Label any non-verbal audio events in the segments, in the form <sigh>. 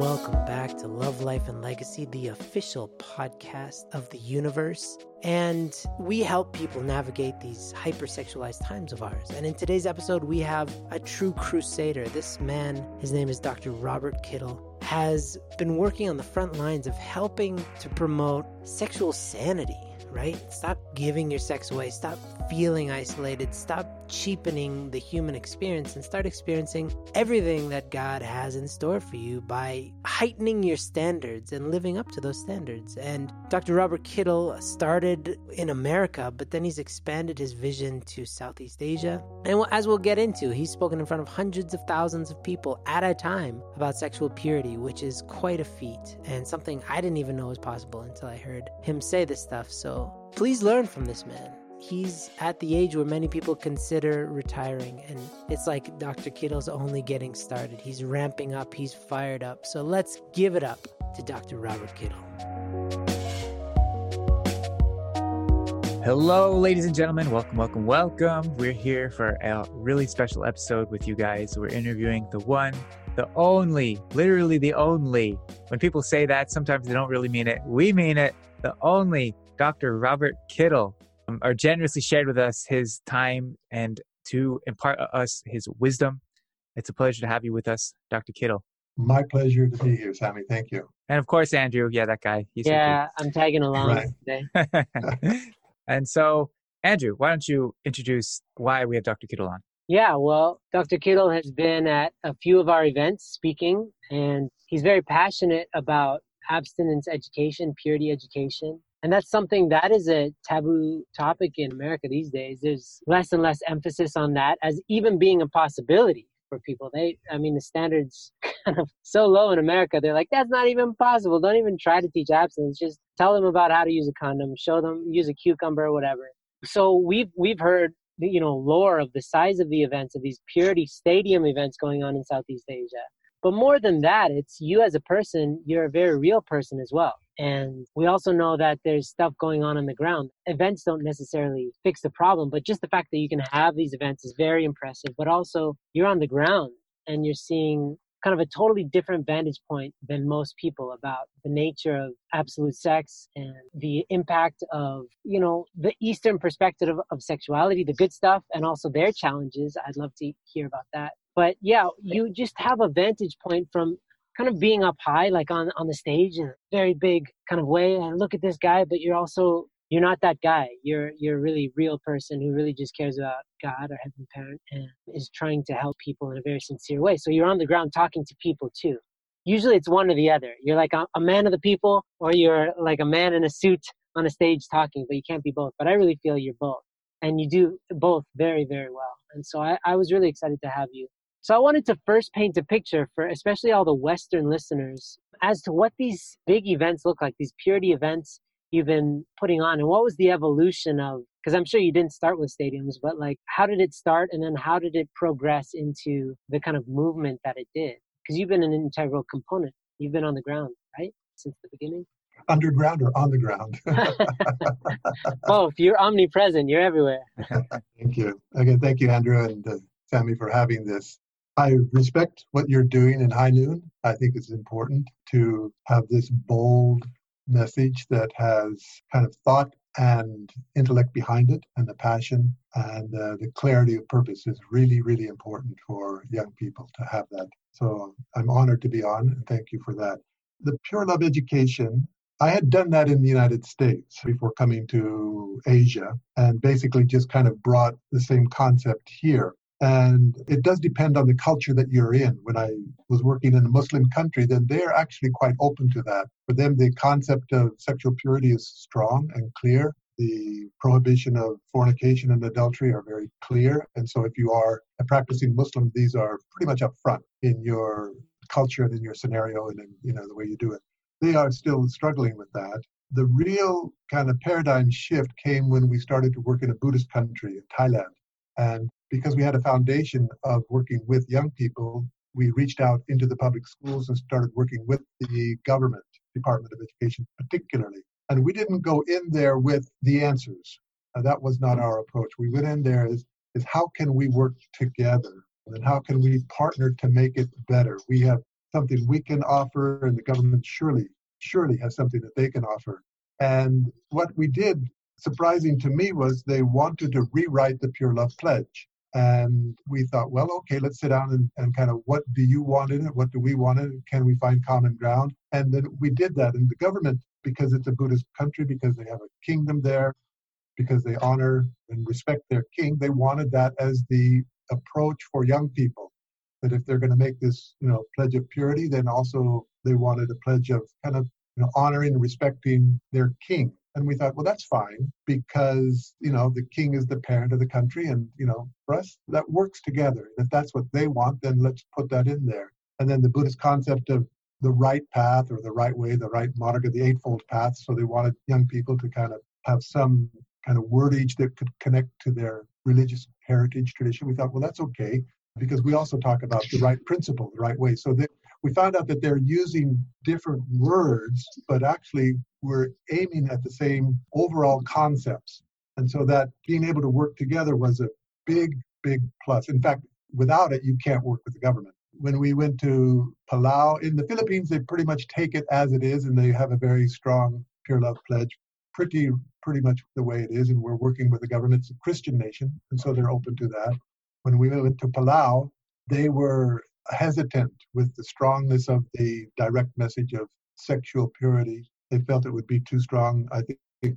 Welcome back to Love, Life, and Legacy, the official podcast of the universe. And we help people navigate these hypersexualized times of ours. And in today's episode, we have a true crusader. This man, his name is Dr. Robert Kittel has been working on the front lines of helping to promote sexual sanity right? Stop giving your sex away. Stop feeling isolated. Stop cheapening the human experience and start experiencing everything that God has in store for you by heightening your standards and living up to those standards. And Dr. Robert Kittel started in America, but then he's expanded his vision to Southeast Asia. And as we'll get into, he's spoken in front of hundreds of thousands of people at a time about sexual purity, which is quite a feat and something I didn't even know was possible until I heard him say this stuff. So please learn from this man. He's at the age where many people consider retiring, and it's like Dr. Kittel's only getting started. He's ramping up, he's fired up. So let's give it up to Dr. Robert Kittel. Hello, ladies and gentlemen. Welcome, welcome, welcome. We're here for a really special episode with you guys. We're interviewing the one, the only, literally the only. When people say that, sometimes they don't really mean it. We mean it. The only Dr. Robert Kittel um, are generously shared with us his time and to impart us his wisdom. It's a pleasure to have you with us, Dr. Kittel. My pleasure to be here, Sammy. Thank you. And of course, Andrew. Yeah, that guy. He's yeah, I'm tagging along right. today. <laughs> and so, Andrew, why don't you introduce why we have Dr. Kittel on? Yeah, well, Dr. Kittel has been at a few of our events speaking, and he's very passionate about abstinence education, purity education, and that's something that is a taboo topic in America these days. There's less and less emphasis on that as even being a possibility for people. They, I mean, the standards <laughs> kind of so low in America. They're like, that's not even possible. Don't even try to teach abstinence. Just tell them about how to use a condom. Show them use a cucumber or whatever. So we've we've heard you know lore of the size of the events of these purity stadium events going on in Southeast Asia. But more than that, it's you as a person. You're a very real person as well and we also know that there's stuff going on on the ground. Events don't necessarily fix the problem, but just the fact that you can have these events is very impressive. But also, you're on the ground and you're seeing kind of a totally different vantage point than most people about the nature of absolute sex and the impact of, you know, the Eastern perspective of, of sexuality, the good stuff, and also their challenges. I'd love to hear about that. But yeah, you just have a vantage point from kind of being up high, like on on the stage in a very big kind of way, and look at this guy, but you're also you're not that guy. You're you're a really real person who really just cares about God or Heavenly Parent and is trying to help people in a very sincere way. So you're on the ground talking to people too. Usually it's one or the other. You're like a, a man of the people, or you're like a man in a suit on a stage talking, but you can't be both. But I really feel you're both, and you do both very very well. And so I, I was really excited to have you so I wanted to first paint a picture for especially all the Western listeners as to what these big events look like, these purity events you've been putting on, and what was the evolution of, because I'm sure you didn't start with stadiums, but like how did it start and then how did it progress into the kind of movement that it did? Because you've been an integral component. You've been on the ground, right? Since the beginning? Underground or on the ground? <laughs> <laughs> Both. You're omnipresent. You're everywhere. <laughs> thank you. Again, thank you, Andrew and uh, Sammy, for having this I respect what you're doing in High Noon. I think it's important to have this bold message that has kind of thought and intellect behind it, and the passion and uh, the clarity of purpose is really, really important for young people to have that. So I'm honored to be on, and thank you for that. The Pure Love Education I had done that in the United States before coming to Asia and basically just kind of brought the same concept here. And it does depend on the culture that you're in. When I was working in a Muslim country, then they're actually quite open to that. For them, the concept of sexual purity is strong and clear. The prohibition of fornication and adultery are very clear. And so, if you are a practicing Muslim, these are pretty much up front in your culture and in your scenario and in you know the way you do it. They are still struggling with that. The real kind of paradigm shift came when we started to work in a Buddhist country in Thailand. And because we had a foundation of working with young people, we reached out into the public schools and started working with the government, Department of Education particularly. And we didn't go in there with the answers. Uh, that was not our approach. We went in there is, is how can we work together? And how can we partner to make it better? We have something we can offer, and the government surely, surely has something that they can offer. And what we did, surprising to me, was they wanted to rewrite the Pure Love Pledge. And we thought, well, okay, let's sit down and, and kind of what do you want in it? What do we want in it? Can we find common ground? And then we did that. And the government, because it's a Buddhist country, because they have a kingdom there, because they honor and respect their king, they wanted that as the approach for young people. That if they're going to make this, you know, pledge of purity, then also they wanted a pledge of kind of you know, honoring and respecting their king. And we thought, well, that's fine because, you know, the king is the parent of the country. And, you know, for us, that works together. If that's what they want, then let's put that in there. And then the Buddhist concept of the right path or the right way, the right marga, the Eightfold Path. So they wanted young people to kind of have some kind of wordage that could connect to their religious heritage tradition. We thought, well, that's okay because we also talk about the right principle, the right way. So that we found out that they're using different words, but actually we're aiming at the same overall concepts. And so that being able to work together was a big, big plus. In fact, without it, you can't work with the government. When we went to Palau, in the Philippines, they pretty much take it as it is, and they have a very strong Pure Love Pledge, pretty, pretty much the way it is. And we're working with the government. It's a Christian nation, and so they're open to that. When we went to Palau, they were hesitant with the strongness of the direct message of sexual purity. They felt it would be too strong, I think,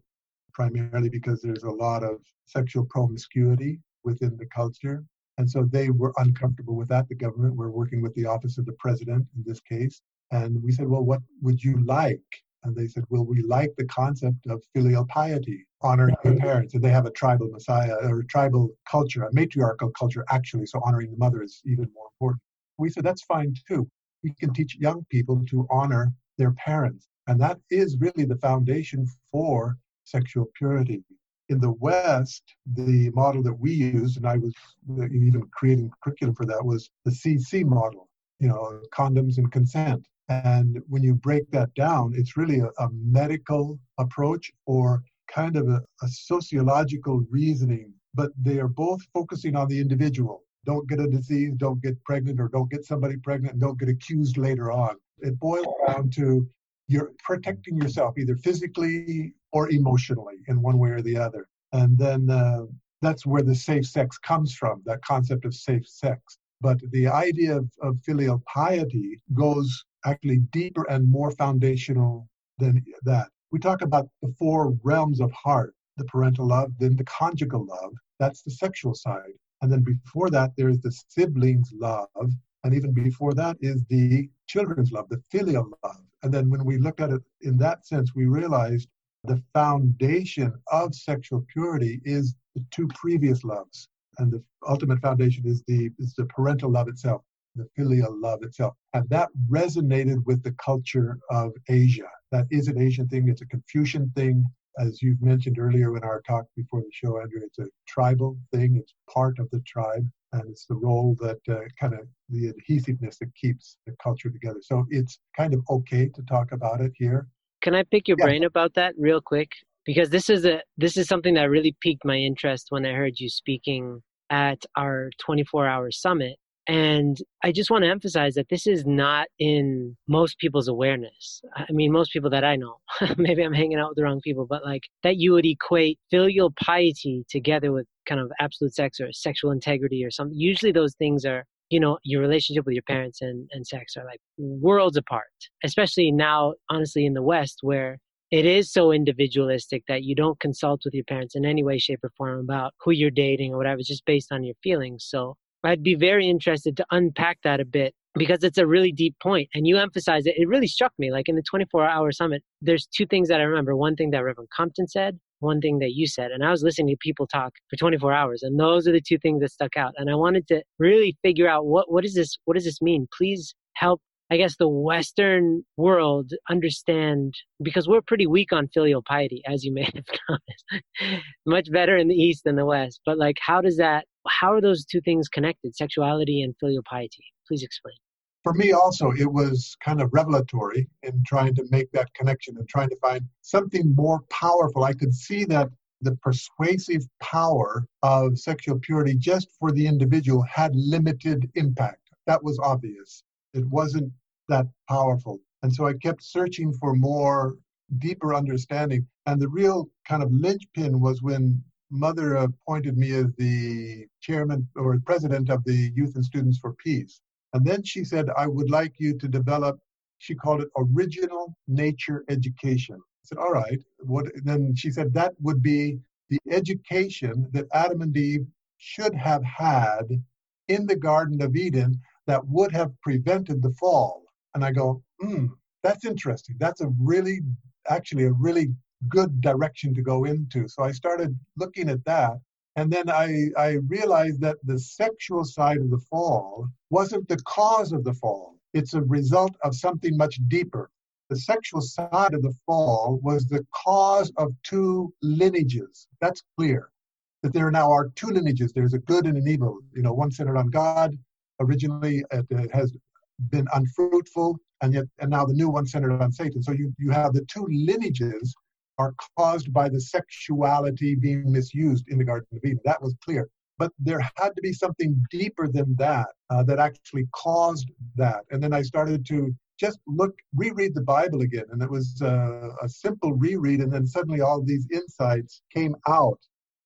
primarily because there's a lot of sexual promiscuity within the culture. And so they were uncomfortable with that. The government were working with the office of the president in this case. And we said, well, what would you like? And they said, well, we like the concept of filial piety, honoring your parents. And they have a tribal messiah or tribal culture, a matriarchal culture, actually. So honoring the mother is even more important. We said that's fine too. We can teach young people to honor their parents. And that is really the foundation for sexual purity. In the West, the model that we used, and I was uh, even creating curriculum for that, was the CC model, you know, condoms and consent. And when you break that down, it's really a, a medical approach or kind of a, a sociological reasoning, but they are both focusing on the individual don't get a disease, don't get pregnant, or don't get somebody pregnant, and don't get accused later on. It boils down to you're protecting yourself either physically or emotionally in one way or the other. And then uh, that's where the safe sex comes from, that concept of safe sex. But the idea of, of filial piety goes actually deeper and more foundational than that. We talk about the four realms of heart the parental love, then the conjugal love, that's the sexual side. And then before that, there's the siblings' love. And even before that is the children's love, the filial love. And then when we looked at it in that sense, we realized the foundation of sexual purity is the two previous loves. And the ultimate foundation is the, is the parental love itself, the filial love itself. And that resonated with the culture of Asia. That is an Asian thing, it's a Confucian thing, as you've mentioned earlier in our talk before the show, Andrew, it's a tribal thing. It's part of the tribe, and it's the role that uh, kind of the adhesiveness that keeps the culture together. So it's kind of okay to talk about it here. Can I pick your yeah. brain about that real quick? Because this is a this is something that really piqued my interest when I heard you speaking at our 24 hour summit and I just want to emphasize that this is not in most people's awareness. I mean, most people that I know, <laughs> maybe I'm hanging out with the wrong people, but like that you would equate filial piety together with kind of absolute sex or sexual integrity or something. Usually those things are, you know, your relationship with your parents and, and sex are like worlds apart, especially now, honestly, in the West where it is so individualistic that you don't consult with your parents in any way, shape, or form about who you're dating or whatever, it's just based on your feelings. So I'd be very interested to unpack that a bit because it's a really deep point and you emphasize it. It really struck me. Like in the 24 hour summit, there's two things that I remember. One thing that Reverend Compton said, one thing that you said. And I was listening to people talk for 24 hours and those are the two things that stuck out. And I wanted to really figure out what, what is this? What does this mean? Please help I guess the Western world understand because we're pretty weak on filial piety, as you may <laughs> have noticed. Much better in the East than the West. But like, how does that? How are those two things connected? Sexuality and filial piety. Please explain. For me, also, it was kind of revelatory in trying to make that connection and trying to find something more powerful. I could see that the persuasive power of sexual purity just for the individual had limited impact. That was obvious. It wasn't that powerful. And so I kept searching for more deeper understanding. And the real kind of linchpin was when Mother appointed me as the chairman or president of the Youth and Students for Peace. And then she said, I would like you to develop, she called it original nature education. I said, all right. What, then she said, that would be the education that Adam and Eve should have had in the Garden of Eden that would have prevented the fall. And I go, hmm, that's interesting. That's a really, actually, a really good direction to go into. So I started looking at that. And then I, I realized that the sexual side of the fall wasn't the cause of the fall, it's a result of something much deeper. The sexual side of the fall was the cause of two lineages. That's clear. That there now are two lineages. There's a good and an evil. You know, one centered on God. Originally, it has been unfruitful, and yet, and now the new one centered on Satan. So you you have the two lineages are caused by the sexuality being misused in the Garden of Eden. That was clear. But there had to be something deeper than that uh, that actually caused that. And then I started to just look, reread the Bible again. And it was uh, a simple reread. And then suddenly all these insights came out.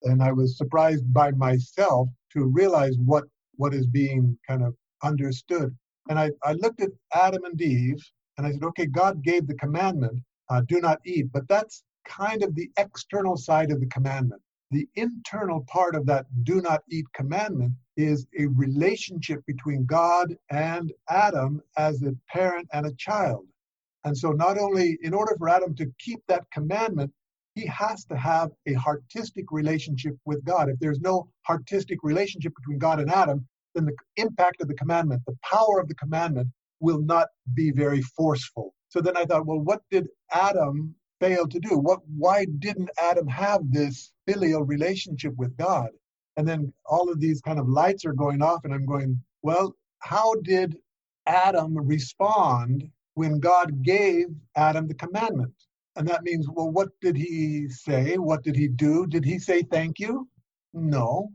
And I was surprised by myself to realize what, what is being kind of understood. And I, I looked at Adam and Eve and I said, okay, God gave the commandment, uh, do not eat. But that's kind of the external side of the commandment. The internal part of that do not eat commandment is a relationship between God and Adam as a parent and a child. And so, not only in order for Adam to keep that commandment, he has to have a heartistic relationship with God. If there's no heartistic relationship between God and Adam, then the impact of the commandment, the power of the commandment, will not be very forceful. So then I thought, well, what did Adam failed to do? What why didn't Adam have this filial relationship with God? And then all of these kind of lights are going off and I'm going, well, how did Adam respond when God gave Adam the commandment? And that means, well, what did he say? What did he do? Did he say thank you? No.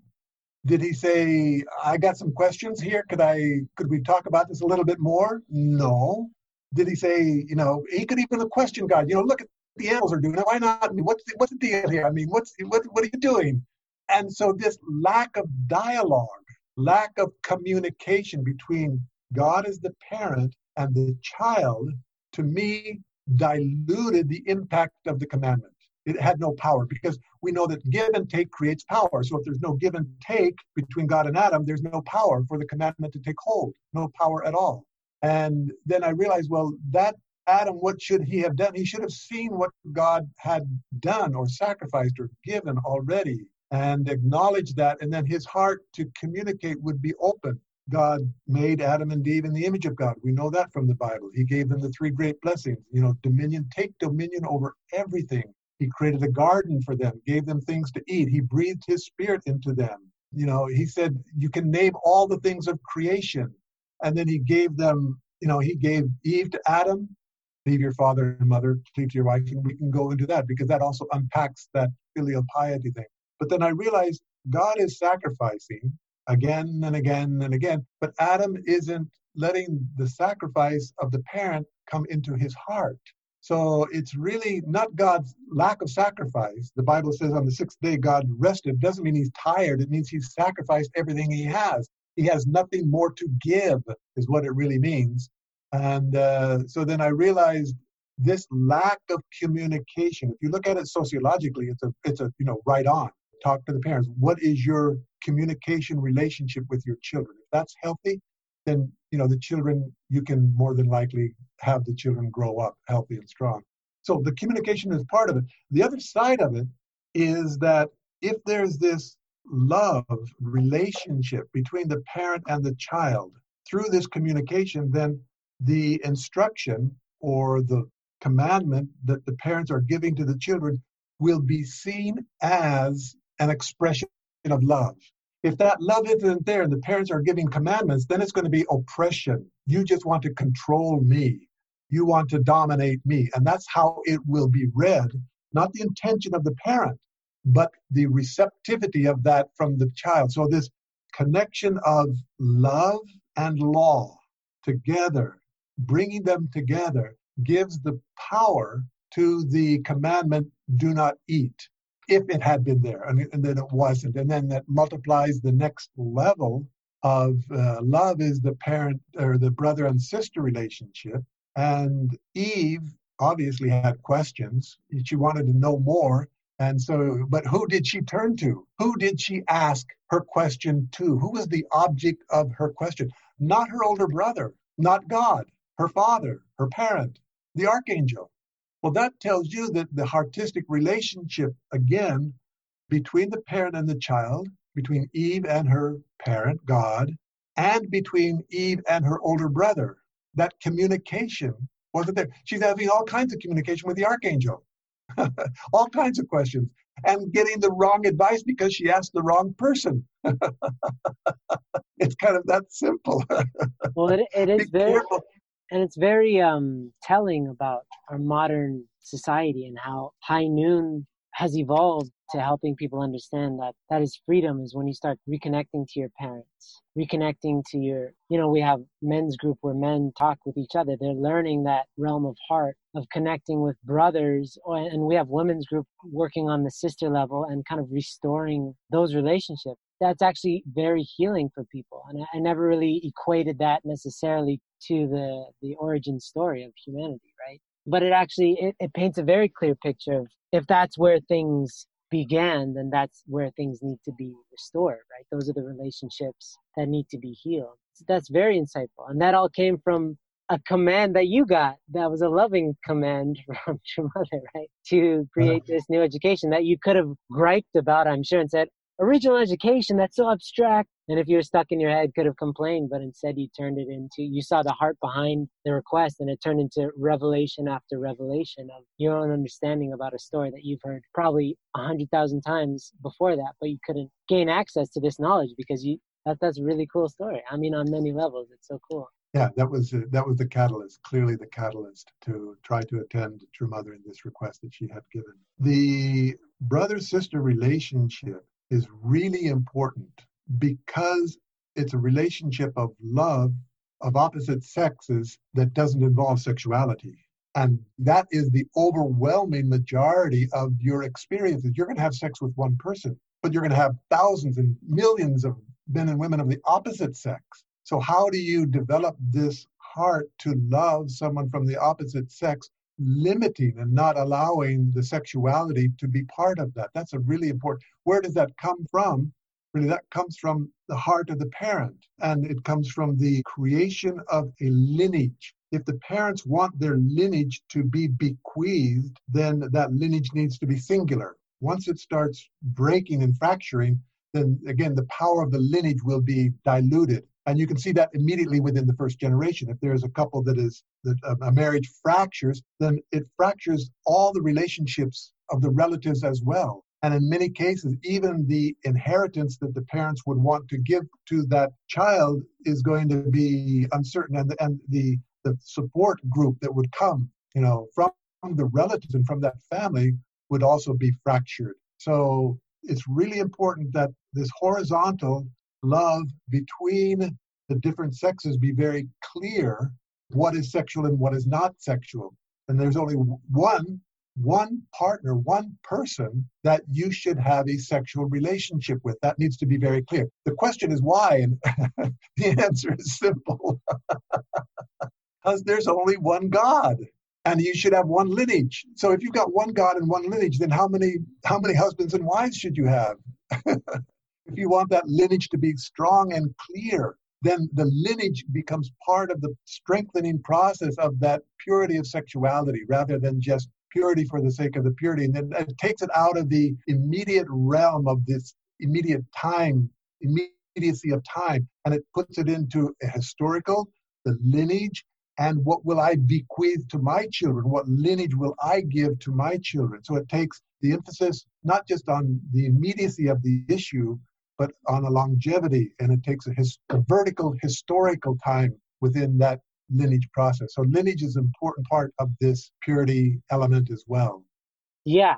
Did he say, I got some questions here? Could I could we talk about this a little bit more? No. Did he say, you know, he could even question God, you know, look at the animals are doing it. Why not? What's the, what's the deal here? I mean, what's what what are you doing? And so this lack of dialogue, lack of communication between God as the parent and the child, to me, diluted the impact of the commandment. It had no power because we know that give and take creates power. So if there's no give and take between God and Adam, there's no power for the commandment to take hold, no power at all. And then I realized, well, that Adam, what should he have done? He should have seen what God had done or sacrificed or given already and acknowledged that, and then his heart to communicate would be open. God made Adam and Eve in the image of God. We know that from the Bible. He gave them the three great blessings. You know, dominion, take dominion over everything. He created a garden for them, gave them things to eat. He breathed his spirit into them. You know, he said, You can name all the things of creation. And then he gave them, you know, he gave Eve to Adam, leave your father and mother, cleave to your wife, and we can go into that because that also unpacks that filial piety thing. But then I realized God is sacrificing again and again and again, but Adam isn't letting the sacrifice of the parent come into his heart. So it's really not God's lack of sacrifice. The Bible says on the sixth day God rested. Doesn't mean he's tired. It means he's sacrificed everything he has. He has nothing more to give, is what it really means. And uh, so then I realized this lack of communication. If you look at it sociologically, it's a it's a you know right on. Talk to the parents. What is your communication relationship with your children? If that's healthy, then you know the children you can more than likely have the children grow up healthy and strong. So the communication is part of it. The other side of it is that if there's this love relationship between the parent and the child through this communication, then the instruction or the commandment that the parents are giving to the children will be seen as an expression of love. If that love isn't there and the parents are giving commandments, then it's going to be oppression. You just want to control me. You want to dominate me. And that's how it will be read, not the intention of the parent, but the receptivity of that from the child. So, this connection of love and law together bringing them together gives the power to the commandment, do not eat, if it had been there, and, and then it wasn't. And then that multiplies the next level of uh, love is the parent or the brother and sister relationship. And Eve obviously had questions. She wanted to know more. And so, but who did she turn to? Who did she ask her question to? Who was the object of her question? Not her older brother, not God, her father, her parent, the archangel. Well, that tells you that the heartistic relationship, again, between the parent and the child, between Eve and her parent, God, and between Eve and her older brother, that communication wasn't there. She's having all kinds of communication with the archangel, <laughs> all kinds of questions, and getting the wrong advice because she asked the wrong person. <laughs> it's kind of that simple. well, it, it is <laughs> very, careful. And it's very um, telling about our modern society and how high noon has evolved to helping people understand that that is freedom is when you start reconnecting to your parents reconnecting to your you know we have men's group where men talk with each other. They're learning that realm of heart of connecting with brothers and we have women's group working on the sister level and kind of restoring those relationships. That's actually very healing for people. And i, I never really equated that necessarily to the the origin story of humanity right but it actually it, it paints a very clear picture of if that's where things began, then that's where things need to be restored, right? Those are the relationships that need to be healed. So that's very insightful. And that all came from a command that you got that was a loving command <laughs> from your mother, right? To uh-huh. create this new education that you could have griped about, I'm sure, and said, original education, that's so abstract. And if you were stuck in your head, could have complained, but instead you turned it into, you saw the heart behind the request and it turned into revelation after revelation of your own understanding about a story that you've heard probably a hundred thousand times before that, but you couldn't gain access to this knowledge because you, that, that's a really cool story. I mean, on many levels, it's so cool. Yeah, that was uh, that was the catalyst. Clearly, the catalyst to try to attend to mother in this request that she had given. The brother sister relationship is really important because it's a relationship of love of opposite sexes that doesn't involve sexuality. And that is the overwhelming majority of your experiences. You're going to have sex with one person, but you're going to have thousands and millions of men and women of the opposite sex. So, how do you develop this heart to love someone from the opposite sex limiting and not allowing the sexuality to be part of that. That's a really important. Where does that come from? Really, that comes from the heart of the parent, and it comes from the creation of a lineage. If the parents want their lineage to be bequeathed, then that lineage needs to be singular. Once it starts breaking and fracturing, then again, the power of the lineage will be diluted and you can see that immediately within the first generation. If there's a couple that is that um, a marriage fractures then it fractures all the relationships of the relatives as well. And in many cases even the inheritance that the parents would want to give to that child is going to be uncertain. And the, and the the support group that would come you know from the relatives and from that family would also be fractured. So it's really important that this horizontal love between the different sexes be very clear what is sexual and what is not sexual. And there's only one one partner, one person that you should have a sexual relationship with. That needs to be very clear. The question is why, and <laughs> the answer is simple. <laughs> Because there's only one God. And you should have one lineage. So if you've got one God and one lineage, then how many how many husbands and wives should you have? <laughs> If you want that lineage to be strong and clear, then the lineage becomes part of the strengthening process of that purity of sexuality rather than just purity for the sake of the purity. And then it takes it out of the immediate realm of this immediate time, immediacy of time, and it puts it into a historical, the lineage, and what will I bequeath to my children? What lineage will I give to my children? So it takes the emphasis not just on the immediacy of the issue, but on a longevity, and it takes a, his, a vertical historical time within that lineage process. So lineage is an important part of this purity element as well. Yeah,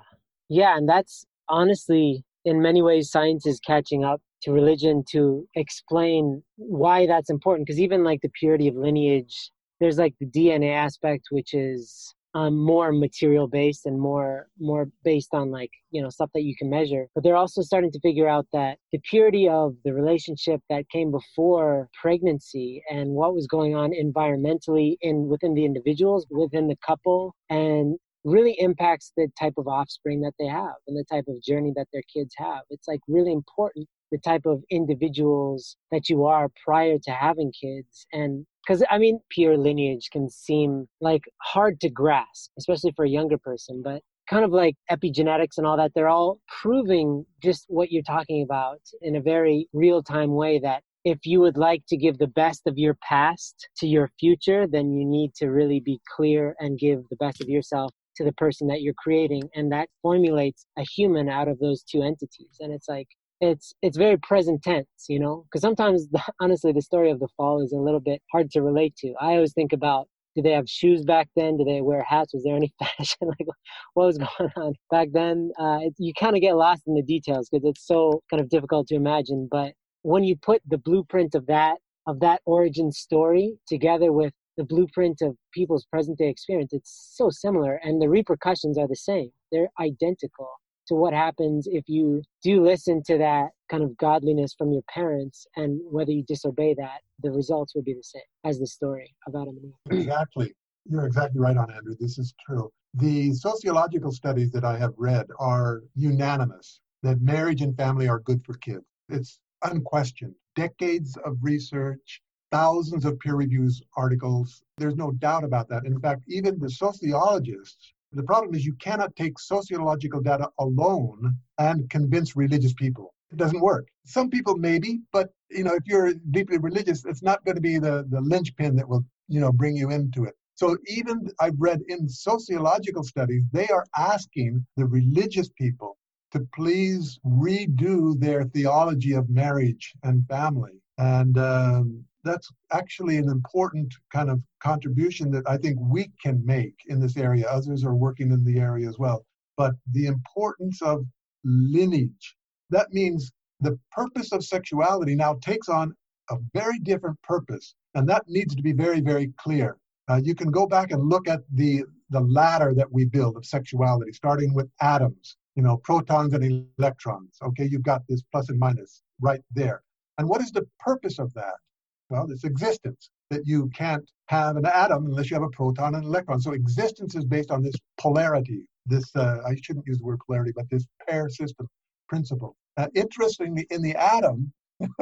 yeah, and that's honestly, in many ways, science is catching up to religion to explain why that's important. Because even like the purity of lineage, there's like the DNA aspect, which is um, more material based and more more based on like you know stuff that you can measure. But they're also starting to figure out that the purity of the relationship that came before pregnancy and what was going on environmentally in within the individuals within the couple and really impacts the type of offspring that they have and the type of journey that their kids have. It's like really important the type of individuals that you are prior to having kids. And because i mean pure lineage can seem like hard to grasp especially for a younger person but kind of like epigenetics and all that they're all proving just what you're talking about in a very real time way that if you would like to give the best of your past to your future then you need to really be clear and give the best of yourself to the person that you're creating. And that formulates a human out of those two entities. And it's like it's it's very present tense you know? Because sometimes the, <laughs> honestly the story of the fall is a little bit hard to relate to. I always think about did they have shoes back then? Did they wear hats? Was there any <laughs> fashion? Like what was going on back then? Uh, it, you kind of get lost in the details because it's so kind of difficult to imagine. But when you put the blueprint of that of that origin story together with the blueprint of people's present day experience it's so similar and the repercussions are the same. They're identical to what happens if you do listen to that kind of godliness from your parents and whether you disobey that the results will be the same as the story of adam and eve. <clears throat> Exactly. You're exactly right on andrew. This is true. The sociological studies that i have read are unanimous that marriage and family are good for kids. It's unquestioned. Decades of research thousands of peer reviews articles there's no doubt about that. In fact even the sociologists the problem is you cannot take sociological data alone and convince religious people. It doesn't work. Some people maybe, but you know, if you're deeply religious, it's not going to be the, the linchpin that will, you know, bring you into it. So even I've read in sociological studies, they are asking the religious people to please redo their theology of marriage and family. And um, that's actually an important kind of contribution that I think we can make in this area. Others are working in the area as well. But the importance of lineage, that means the purpose of sexuality now takes on a very different purpose. And that needs to be very, very clear. Uh, you can go back and look at the, the ladder that we build of sexuality, starting with atoms, you know, protons and electrons. Okay, you've got this plus and minus right there. And what is the purpose of that? Well, it's existence that you can't have an atom unless you have a proton and an electron. So existence is based on this polarity, this, uh, I shouldn't use the word polarity, but this pair system principle. Uh, interestingly, in the atom, <laughs>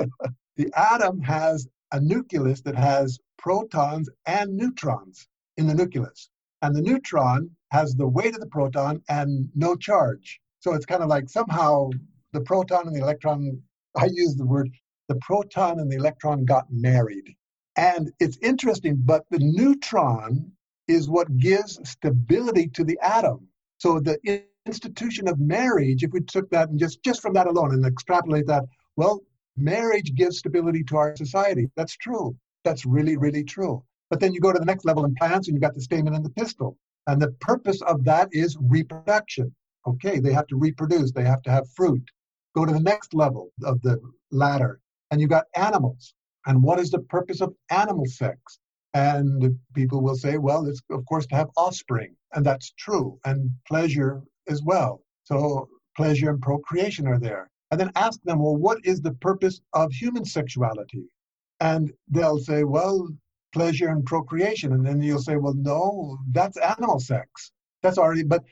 the atom has a nucleus that has protons and neutrons in the nucleus. And the neutron has the weight of the proton and no charge. So it's kind of like somehow the proton and the electron, <laughs> I use the word the proton and the electron got married. And it's interesting, but the neutron is what gives stability to the atom. So the institution of marriage, if we took that and just, just from that alone and extrapolate that, well, marriage gives stability to our society. That's true. That's really, really true. But then you go to the next level in plants and you've got the stamen and the pistil. And the purpose of that is reproduction. Okay, they have to reproduce, they have to have fruit. Go to the next level of the ladder and you've got animals. And what is the purpose of animal sex? And people will say, well, it's of course to have offspring. And that's true. And pleasure as well. So pleasure and procreation are there. And then ask them, well, what is the purpose of human sexuality? And they'll say, well, pleasure and procreation. And then you'll say, well, no, that's animal sex. That's already, but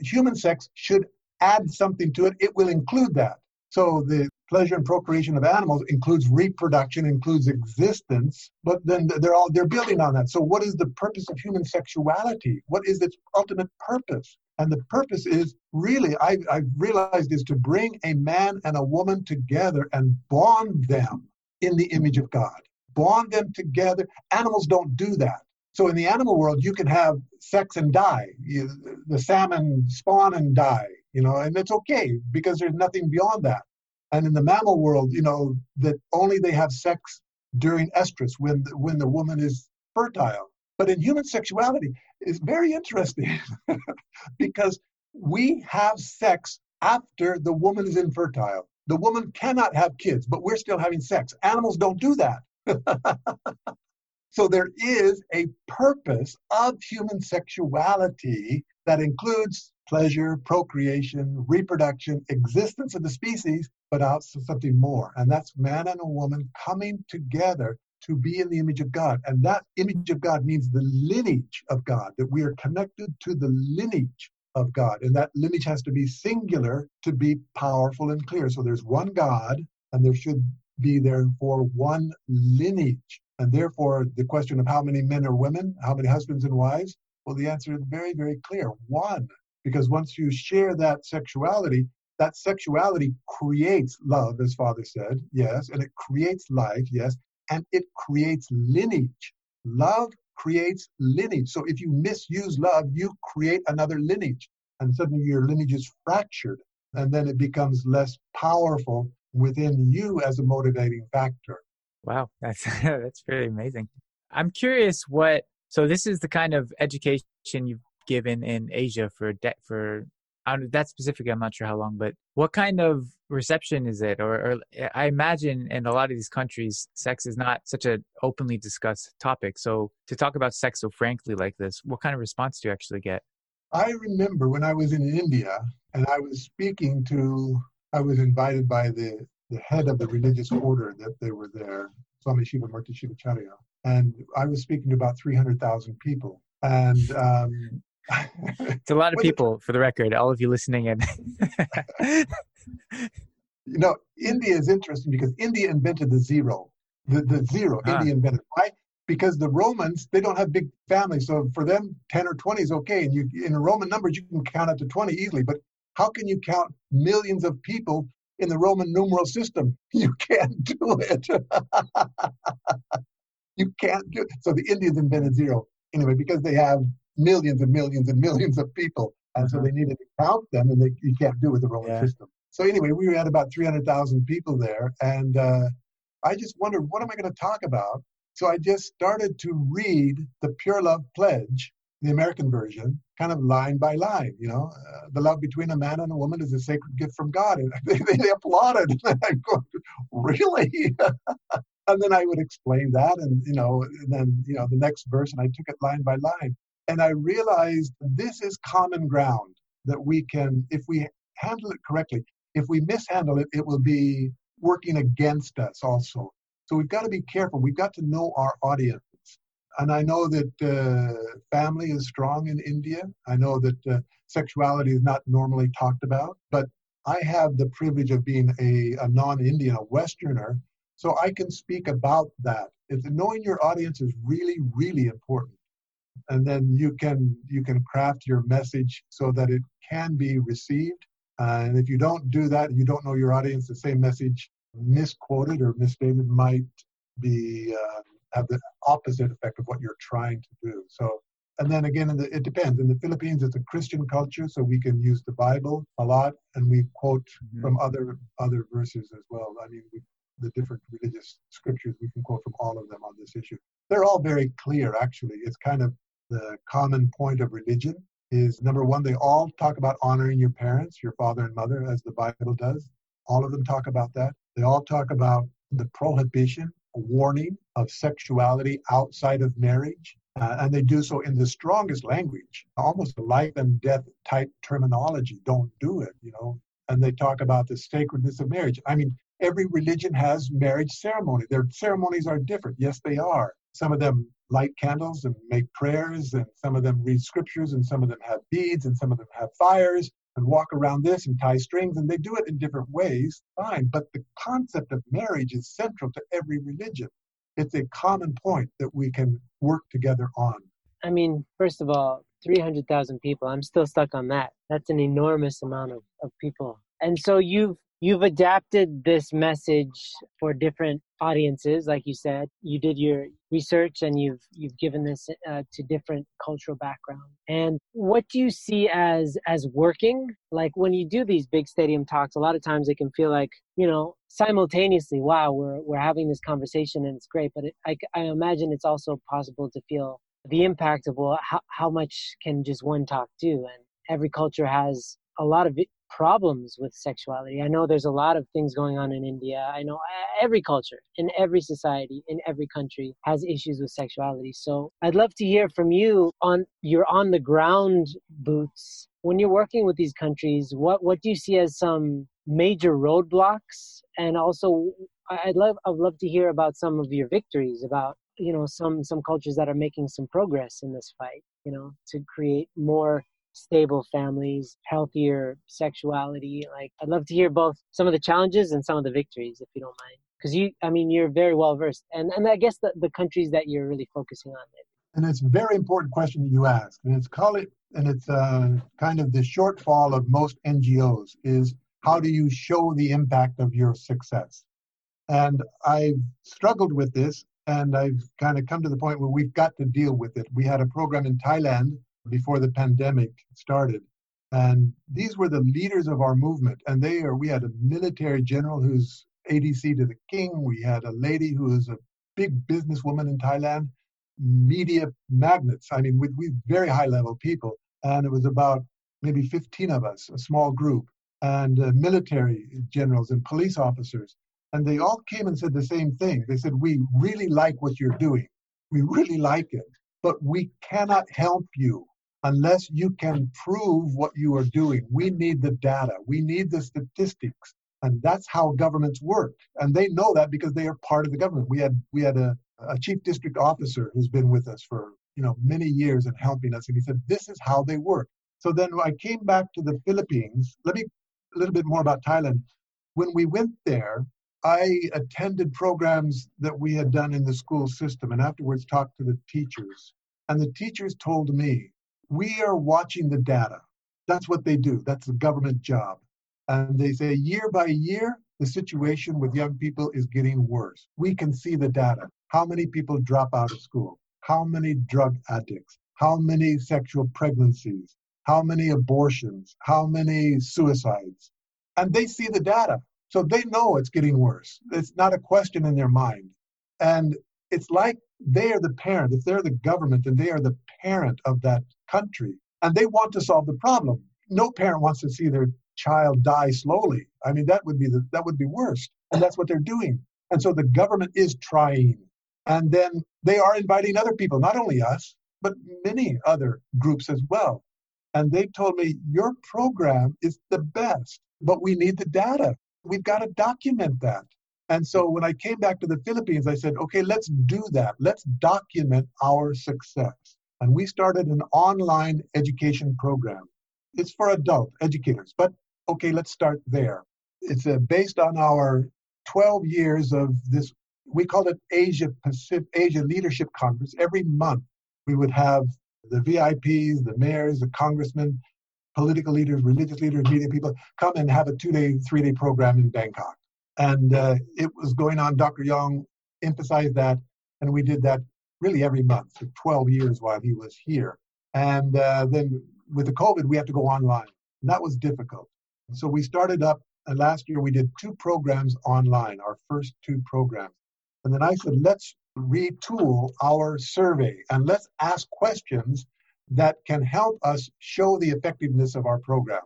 human sex should add something to it. It will include that. So the pleasure and procreation of animals includes reproduction, includes existence, but then they're all they're building on that. So what is the purpose of human sexuality? What is its ultimate purpose? And the purpose is really, I, I've realized, is to bring a man and a woman together and bond them in the image of God. Bond them together. Animals don't do that. So in the animal world, you can have sex and die. You, the salmon spawn and die, you know, and it's okay because there's nothing beyond that. And in the mammal world, you know, that only they have sex during estrus when the, when the woman is fertile. But in human sexuality, it's very interesting <laughs> because we have sex after the woman is infertile. The woman cannot have kids, but we're still having sex. Animals don't do that. <laughs> So there is a purpose of human sexuality that includes pleasure, procreation, reproduction, existence of the species, but also something more. And that's man and a woman coming together to be in the image of God. And that image of God means the lineage of God, that we are connected to the lineage of God. And that lineage has to be singular to be powerful and clear. So there's one God, and there should be therefore one lineage. And therefore, the question of how many men or women, how many husbands and wives, well, the answer is very, very clear one. Because once you share that sexuality, that sexuality creates love, as Father said, yes, and it creates life, yes, and it creates lineage. Love creates lineage. So if you misuse love, you create another lineage, and suddenly your lineage is fractured, and then it becomes less powerful within you as a motivating factor. Wow, <laughs> that's that's really amazing. I'm curious what. So this is the kind of education you've given in Asia for de- for that specifically, I'm not sure how long, but what kind of reception is it? Or, or, I imagine in a lot of these countries, sex is not such an openly discussed topic. So to talk about sex so frankly like this, what kind of response do you actually get? I remember when I was in India and I was speaking to, I was invited by the, the head of the religious order that they were there, Swami Shiva Murti Shivacharya. And I was speaking to about 300,000 people. And um, it's a lot of people, for the record, all of you listening in. you know, India is interesting because India invented the zero. The, the zero, ah. India invented. Why? Because the Romans, they don't have big families. So for them, 10 or 20 is okay. And you in Roman numbers, you can count up to 20 easily. But how can you count millions of people in the Roman numeral system? <laughs> You can't do it. <laughs> you can't do it. So the Indians invented zero. Anyway, because they have millions and millions and millions of people. And so uh-huh. they needed to count them, and they, you can't do it with the Roman yeah. system. So anyway, we had about 300,000 people there, and uh, I just wondered, what am I going to talk about? So I just started to read the Pure Love Pledge, the American version, kind of line by line. You know, uh, the love between a man and a woman is a sacred gift from God, and <laughs> they, they applauded. <laughs> And I go, really? <laughs> and then I would explain that, and you know, and then you know the next verse, and I took it line by line. And I realized this is common ground that we can, if we handle it correctly, if we mishandle it, it will be working against us also. So we've got to be careful. We've got to know our audience. And I know that uh, family is strong in India. I know that uh, sexuality is not normally talked about, but I have the privilege of being a, a non Indian, a Westerner, so I can speak about that. It's, knowing your audience is really, really important and then you can you can craft your message so that it can be received. Uh, and if you don't do that you don't know your audience the same message misquoted or misstated might be uh, have the opposite effect of what you're trying to do. So and then again the, it depends. In the philippines it's a christian culture so we can use the bible a lot and we quote mm-hmm. from other other verses as well. I mean we, the different religious scriptures we can quote from all of them on this issue. They're all very clear actually. It's kind of the common point of religion is number one, they all talk about honoring your parents, your father and mother, as the Bible does. All of them talk about that. They all talk about the prohibition, warning of sexuality outside of marriage. Uh, and they do so in the strongest language, almost life and death type terminology. Don't do it, you know. And they talk about the sacredness of marriage. I mean, every religion has marriage ceremony. Their ceremonies are different. Yes, they are. Some of them light candles and make prayers, and some of them read scriptures, and some of them have beads, and some of them have fires and walk around this and tie strings, and they do it in different ways, fine. But the concept of marriage is central to every religion. It's a common point that we can work together on. I mean, first of all, 300,000 people, I'm still stuck on that. That's an enormous amount of, of people. And so you've you've adapted this message for different audiences like you said. You did your research and you've you've given this uh, to different cultural background. And what do you see as as working? Like when you do these big stadium talks a lot of times it can feel like you know simultaneously wow we're we're having this conversation and it's great. But it, I, I imagine it's also possible to feel the impact of well how, how much can just one talk do? And every culture has a lot of problems with sexuality. I know there's a lot of things going on in India. I know uh, every culture, in every society, in every country has issues with sexuality. So I'd love to hear from you on your on the ground boots. When you're working with these countries, what, what do you see as some major roadblocks? And also I'd love I'd love to hear about some of your victories, about you know some some cultures that are making some progress in this fight you know to create more stable families, healthier sexuality. Like, I'd love to hear both some of the challenges and some of the victories, if you don't mind. Because you, I mean, you're very well versed, and and I guess the, the countries that you're really focusing on. And it's a very important question that you ask, and it's call it, and it's uh, kind of the shortfall of most NGOs is how do you show the impact of your success? And I've struggled with this, and I've kind of come to the point where we've got to deal with it. We had a program in Thailand before the pandemic started. And these were the leaders of our movement. And they are, we had a military general who's ADC to the king. We had a lady who is a big businesswoman in Thailand, media magnates. I mean, with, with very high level people. And it was about maybe 15 of us, a small group, and uh, military generals and police officers. And they all came and said the same thing. They said, We really like what you're doing. We really like it, but we cannot help you unless you can prove what you are doing. We need the data, we need the statistics. And that's how governments work. And they know that because they are part of the government. We had we had a, a chief district officer who's been with us for you know many years and helping us. And he said, This is how they work. So then I came back to the Philippines. Let me a little bit more about Thailand. When we went there, I attended programs that we had done in the school system and afterwards talked to the teachers. And the teachers told me we are watching the data. That's what they do. That's the government job. And they say year by year, the situation with young people is getting worse. We can see the data. How many people drop out of school? How many drug addicts? How many sexual pregnancies? How many abortions? How many suicides? And they see the data. So they know it's getting worse. It's not a question in their mind. And it's like they are the parent. If they're the government and they are the parent of that country, and they want to solve the problem. No parent wants to see their child die slowly. I mean, that would be the, that would be worst, and that's what they're doing. And so the government is trying, and then they are inviting other people, not only us, but many other groups as well. And they told me your program is the best, but we need the data. We've got to document that. And so when I came back to the Philippines, I said, okay, let's do that. Let's document our success. And we started an online education program. It's for adult educators, but okay, let's start there. It's uh, based on our 12 years of this, we call it Asia Pacific, Asia Leadership Conference. Every month we would have the VIPs, the mayors, the congressmen, political leaders, religious leaders, media people come and have a two day, three day program in Bangkok. And uh, it was going on. Dr. Young emphasized that, and we did that really every month for 12 years while he was here. And uh, then with the COVID, we had to go online. And that was difficult. So we started up, and last year we did two programs online, our first two programs. And then I said, let's retool our survey and let's ask questions that can help us show the effectiveness of our program.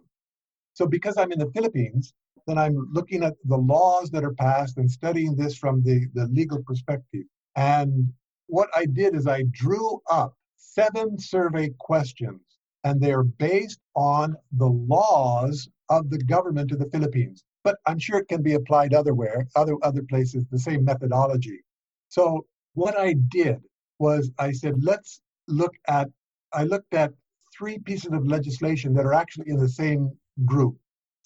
So because I'm in the Philippines, then I'm looking at the laws that are passed and studying this from the, the legal perspective. And what I did is I drew up seven survey questions, and they're based on the laws of the government of the Philippines. But I'm sure it can be applied otherwhere, other other places, the same methodology. So what I did was I said, let's look at I looked at three pieces of legislation that are actually in the same group.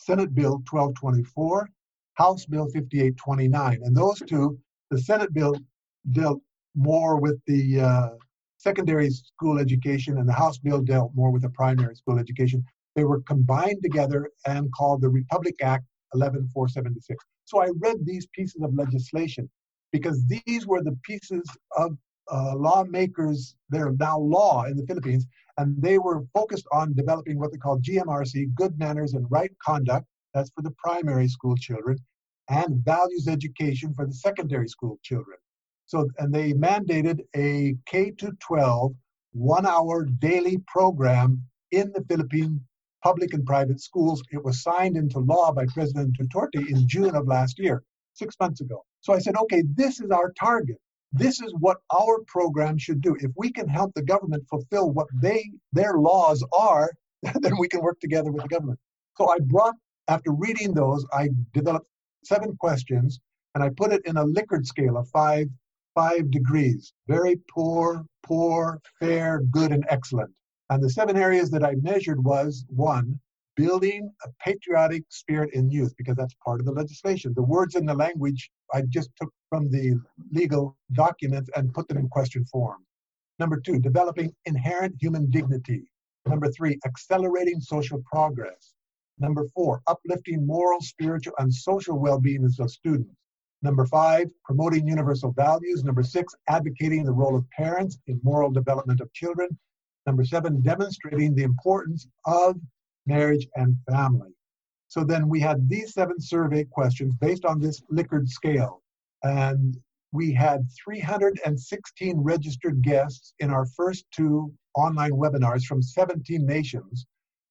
Senate Bill 1224, House Bill 5829. And those two, the Senate bill dealt more with the uh, secondary school education, and the House bill dealt more with the primary school education. They were combined together and called the Republic Act 11476. So I read these pieces of legislation because these were the pieces of uh, lawmakers that are now law in the Philippines, and they were focused on developing what they call GMRC, good manners and right conduct. That's for the primary school children, and values education for the secondary school children. So, and they mandated a K to 12 one hour daily program in the Philippine public and private schools. It was signed into law by President Duterte in June of last year, six months ago. So I said, okay, this is our target. This is what our program should do. If we can help the government fulfill what they their laws are, <laughs> then we can work together with the government. So I brought, after reading those, I developed seven questions and I put it in a Likert scale of five five degrees very poor, poor, fair, good, and excellent. And the seven areas that I measured was one, building a patriotic spirit in youth, because that's part of the legislation. The words in the language I just took from the legal documents and put them in question form. Number two, developing inherent human dignity. Number three, accelerating social progress. Number four, uplifting moral, spiritual, and social well being of students. Number five, promoting universal values. Number six, advocating the role of parents in moral development of children. Number seven, demonstrating the importance of marriage and family. So then we had these seven survey questions based on this Likert scale. And we had 316 registered guests in our first two online webinars from 17 nations.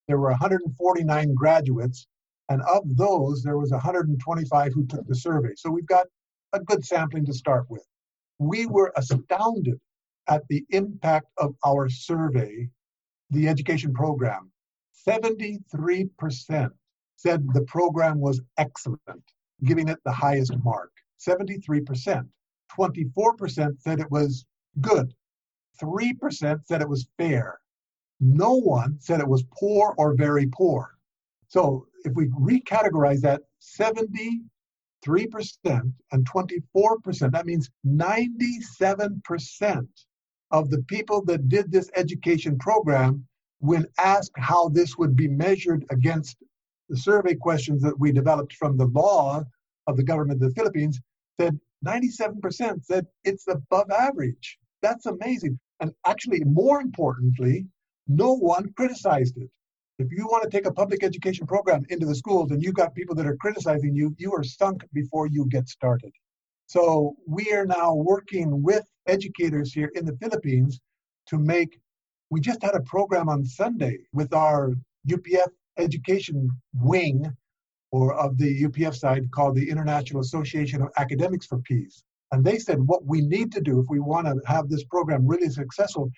There were 149 graduates and of those, there was 125 who took the survey. So we've got a good sampling to start with. We were astounded at the impact of our survey, the education program. 73% said the program was excellent, giving it the highest mark. 73%. 24% said it was good. 3% said it was fair. No one said it was poor or very poor. So if we recategorize that 73% and 24%, that means 97% of the people that did this education program, when asked how this would be measured against the survey questions that we developed from the law of the government of the Philippines, said 97% said it's above average. That's amazing. And actually, more importantly, no one criticized it. If you want to take a public education program into the schools and you've got people that are criticizing you, you are sunk before you get started. So we are now working with educators here in the Philippines to make. We just had a program on Sunday with our UPF education wing or of the UPF side called the International Association of Academics for Peace. And they said what we need to do if we want to have this program really successful,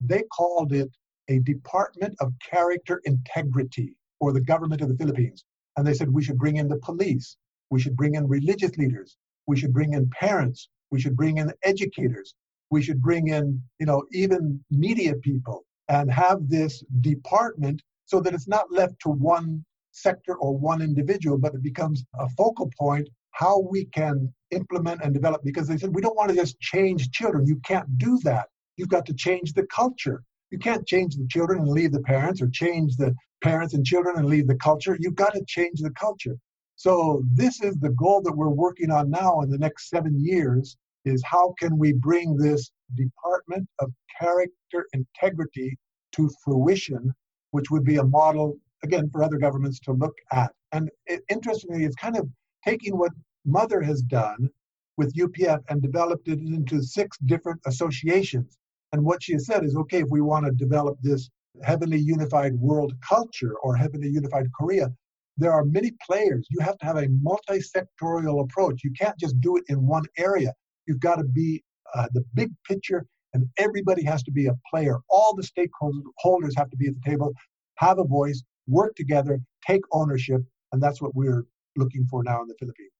they called it a Department of Character Integrity for the government of the Philippines. And they said we should bring in the police, we should bring in religious leaders, we should bring in parents, we should bring in educators, we should bring in, you know, even media people and have this department so that it's not left to one sector or one individual, but it becomes a focal point how we can implement and develop because they said we don't want to just change children. You can't do that. You've got to change the culture. You can't change the children and leave the parents, or change the parents and children and leave the culture. You've got to change the culture. So this is the goal that we're working on now in the next seven years is how can we bring this department of character integrity to fruition, which would be a model, again, for other governments to look at. And it, interestingly, it's kind of taking what Mother has done with UPF and developed it into six different associations. And what she has said is okay, if we want to develop this heavenly unified world culture or heavenly unified Korea, there are many players. You have to have a multi sectorial approach. You can't just do it in one area. You've got to be uh, the big picture, and everybody has to be a player. All the stakeholders have to be at the table, have a voice, work together, take ownership, and that's what we're looking for now in the Philippines.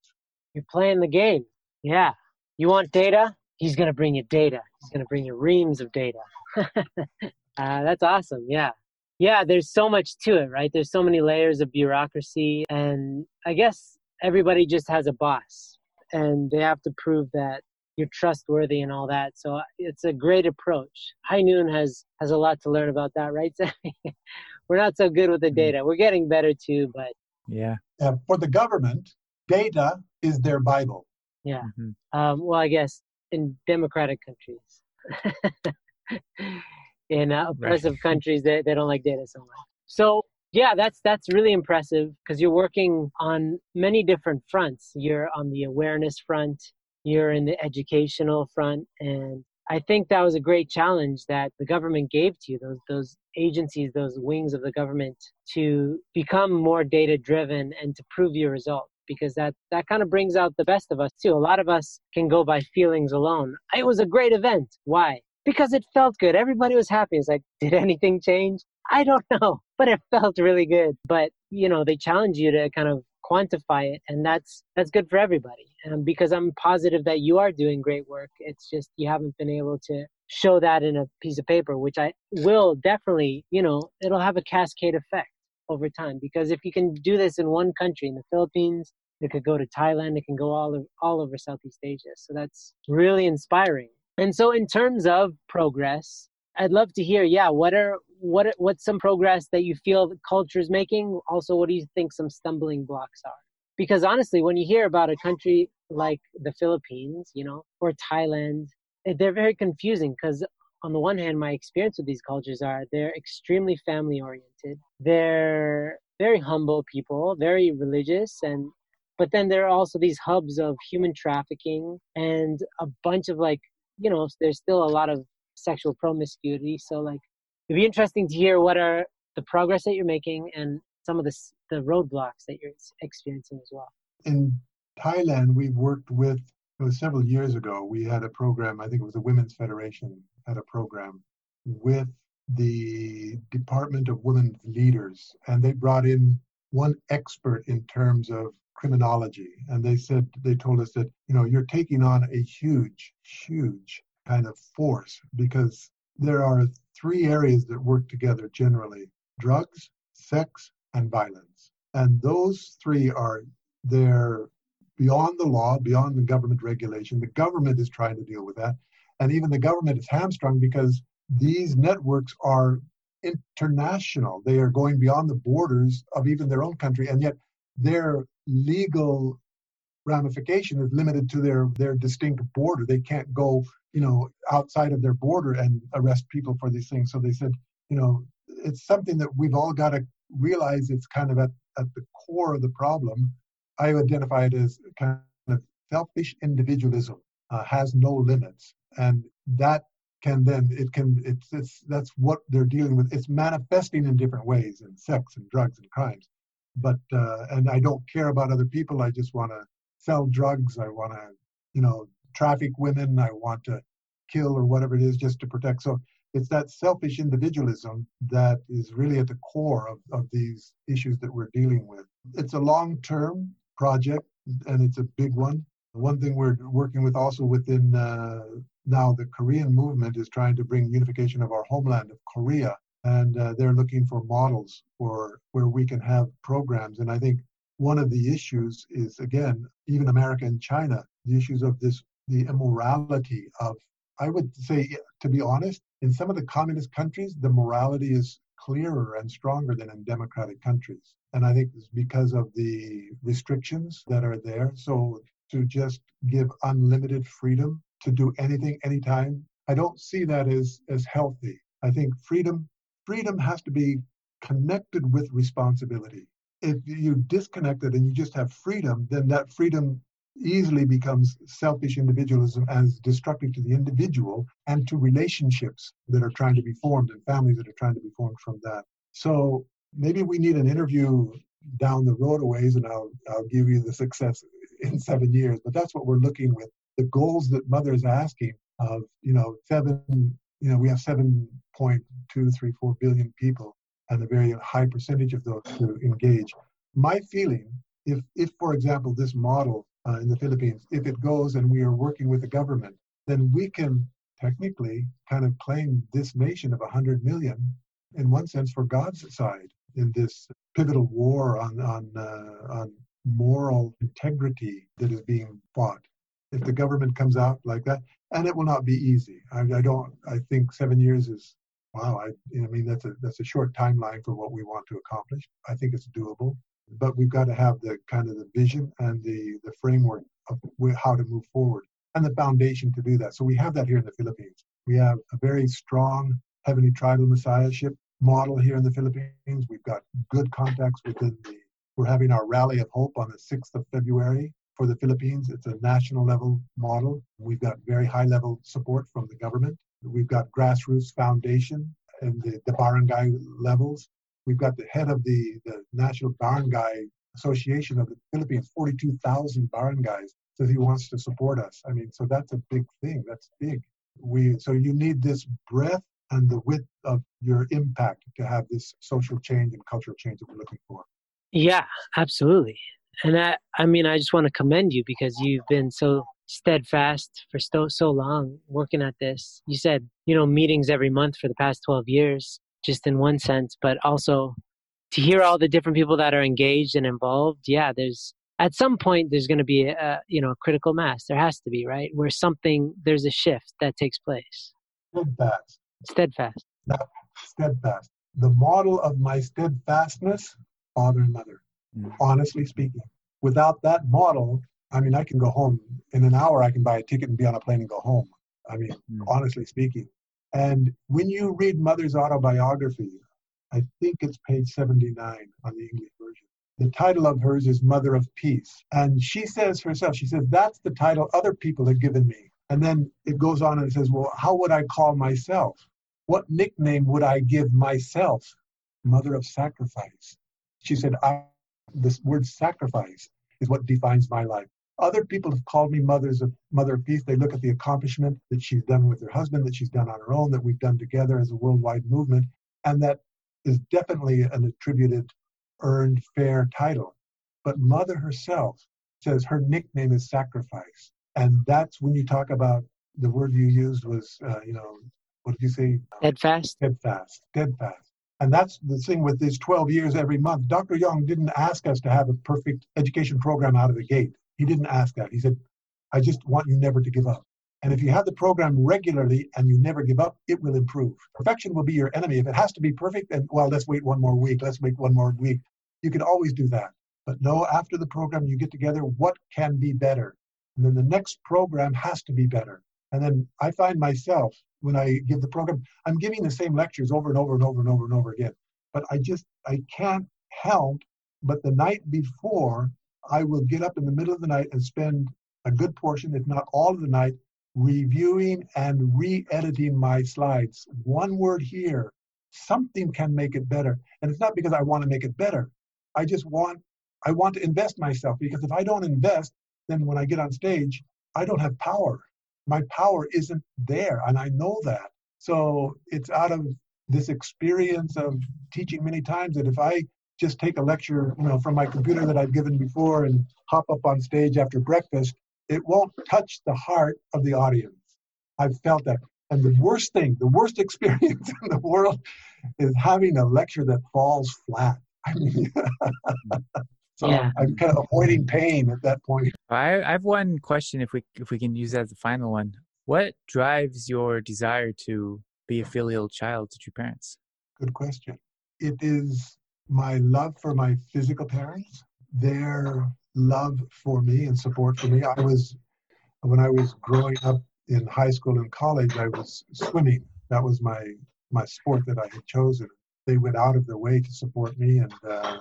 You're playing the game. Yeah. You want data? he's going to bring you data. He's going to bring you reams of data. <laughs> uh, that's awesome. Yeah. Yeah, there's so much to it, right? There's so many layers of bureaucracy. And I guess everybody just has a boss and they have to prove that you're trustworthy and all that. So uh, it's a great approach. High Noon has has a lot to learn about that, right? <laughs> We're not so good with the mm-hmm. data. We're getting better too, but yeah. Uh, for the government, data is their bible. Yeah. Mm-hmm. Um, well, I guess in democratic countries. <laughs> in uh, oppressive right. countries, they, they don't like data so much. So yeah, that's that's really impressive because you're working on many different fronts. You're on the awareness front, you're in the educational front, and I think that was a great challenge that the government gave to you, those those agencies, those wings of the government to become more data driven and to prove your results because that that kind of brings out the best of us too. A lot of us can go by feelings alone. It was a great event. Why? Because it felt good. Everybody was happy. It's like, did <laughs> anything change? I don't know, but it felt really good. But you know, they challenge you to kind of quantify it and that's that's good for everybody. And because i'm positive that you are doing great work it's just you haven't been able to show that in a piece of paper which i will definitely you know it'll have a cascade effect over time. Because if you can do this in one country in the philippines it could go to thailand it can go all over, all over southeast asia. So that's really inspiring. And so in terms of progress I'd love to hear. Yeah, what are what what's some progress that you feel the culture is making? Also, what do you think some stumbling blocks are? Because honestly, when you hear about a country like the Philippines, you know, or Thailand, eh, they're very confusing because on the one hand, my experience with these cultures are they're extremely family oriented. They're very humble people, very religious, and but then there are also these hubs of human trafficking and a bunch of like, you know, there's still a lot of sexual promiscuity. So like it'd be interesting to hear what are the progress that you're making and some of the the roadblocks that you're experiencing as well. In Thailand, we've worked with it was several years ago. We had a program. I think it was the Women's Federation had a program with the Department of Women's Leaders, and they brought in one expert in terms of criminology, and they said they told us that you know you're taking on a huge, huge kind of force because there are three areas that work together generally drugs, sex, and violence. And those three are they're beyond the law, beyond the government regulation. The government is trying to deal with that. And even the government is hamstrung because these networks are international. They are going beyond the borders of even their own country, and yet their legal ramification is limited to their their distinct border. They can't go you know, outside of their border and arrest people for these things. So they said, you know, it's something that we've all got to realize it's kind of at, at the core of the problem. I identify it as kind of selfish individualism uh, has no limits. And that can then, it can, it's, it's, that's what they're dealing with. It's manifesting in different ways in sex and drugs and crimes. But, uh, and I don't care about other people. I just want to sell drugs. I want to, you know, traffic women, I want to kill or whatever it is just to protect. So it's that selfish individualism that is really at the core of, of these issues that we're dealing with. It's a long term project and it's a big one. One thing we're working with also within uh, now the Korean movement is trying to bring unification of our homeland of Korea. And uh, they're looking for models for where we can have programs. And I think one of the issues is, again, even America and China, the issues of this the immorality of, I would say, to be honest, in some of the communist countries, the morality is clearer and stronger than in democratic countries. And I think it's because of the restrictions that are there. So to just give unlimited freedom to do anything anytime, I don't see that as, as healthy. I think freedom freedom has to be connected with responsibility. If you disconnect it and you just have freedom, then that freedom easily becomes selfish individualism as destructive to the individual and to relationships that are trying to be formed and families that are trying to be formed from that. So maybe we need an interview down the road a ways and I'll, I'll give you the success in seven years. But that's what we're looking with. The goals that Mother is asking of, you know, seven, you know, we have 7.234 billion people and a very high percentage of those to engage. My feeling, if, if for example, this model uh, in the Philippines, if it goes and we are working with the government, then we can technically kind of claim this nation of 100 million in one sense for God's side in this pivotal war on on uh, on moral integrity that is being fought. If the government comes out like that, and it will not be easy. I, I don't. I think seven years is wow. I, I mean that's a that's a short timeline for what we want to accomplish. I think it's doable but we've got to have the kind of the vision and the the framework of how to move forward and the foundation to do that. So we have that here in the Philippines. We have a very strong heavenly tribal messiahship model here in the Philippines. We've got good contacts within the. We're having our rally of hope on the 6th of February for the Philippines. It's a national level model. We've got very high level support from the government. We've got grassroots foundation and the, the barangay levels. We've got the head of the, the National Barangay Association of the Philippines, 42,000 barangays, says he wants to support us. I mean, so that's a big thing. That's big. We so you need this breadth and the width of your impact to have this social change and cultural change that we're looking for. Yeah, absolutely. And I, I mean, I just want to commend you because you've been so steadfast for so, so long working at this. You said, you know, meetings every month for the past 12 years, just in one sense, but also to hear all the different people that are engaged and involved. Yeah, there's, at some point, there's going to be a, you know, a critical mass. There has to be, right? Where something, there's a shift that takes place. Steadfast. Steadfast. steadfast. The model of my steadfastness, father and mother, mm. honestly speaking. Without that model, I mean, I can go home in an hour. I can buy a ticket and be on a plane and go home. I mean, mm. honestly speaking. And when you read Mother's autobiography, I think it's page 79 on the English version. The title of hers is Mother of Peace. And she says herself, she says, that's the title other people have given me. And then it goes on and says, well, how would I call myself? What nickname would I give myself? Mother of Sacrifice. She said, I, this word sacrifice is what defines my life. Other people have called me mothers of mother of peace. They look at the accomplishment that she's done with her husband, that she's done on her own, that we've done together as a worldwide movement, and that is definitely an attributed, earned, fair title. But mother herself says her nickname is sacrifice, and that's when you talk about the word you used was, uh, you know, what did you say? Steadfast. Steadfast. Steadfast. And that's the thing with these 12 years every month. Dr. Young didn't ask us to have a perfect education program out of the gate. He didn't ask that. He said, I just want you never to give up. And if you have the program regularly and you never give up, it will improve. Perfection will be your enemy. If it has to be perfect, then, well, let's wait one more week. Let's wait one more week. You can always do that. But no, after the program, you get together, what can be better? And then the next program has to be better. And then I find myself when I give the program, I'm giving the same lectures over and over and over and over and over again. But I just, I can't help but the night before, I will get up in the middle of the night and spend a good portion, if not all of the night, reviewing and re editing my slides. One word here, something can make it better. And it's not because I want to make it better. I just want, I want to invest myself because if I don't invest, then when I get on stage, I don't have power my power isn't there and i know that so it's out of this experience of teaching many times that if i just take a lecture you know from my computer that i've given before and hop up on stage after breakfast it won't touch the heart of the audience i've felt that and the worst thing the worst <laughs> experience in the world is having a lecture that falls flat <laughs> i mean <laughs> So yeah. I'm kind of avoiding pain at that point. I, I have one question if we if we can use that as the final one. What drives your desire to be a filial child to your parents? Good question. It is my love for my physical parents, their love for me and support for me. I was when I was growing up in high school and college, I was swimming. That was my my sport that I had chosen. They went out of their way to support me, and uh,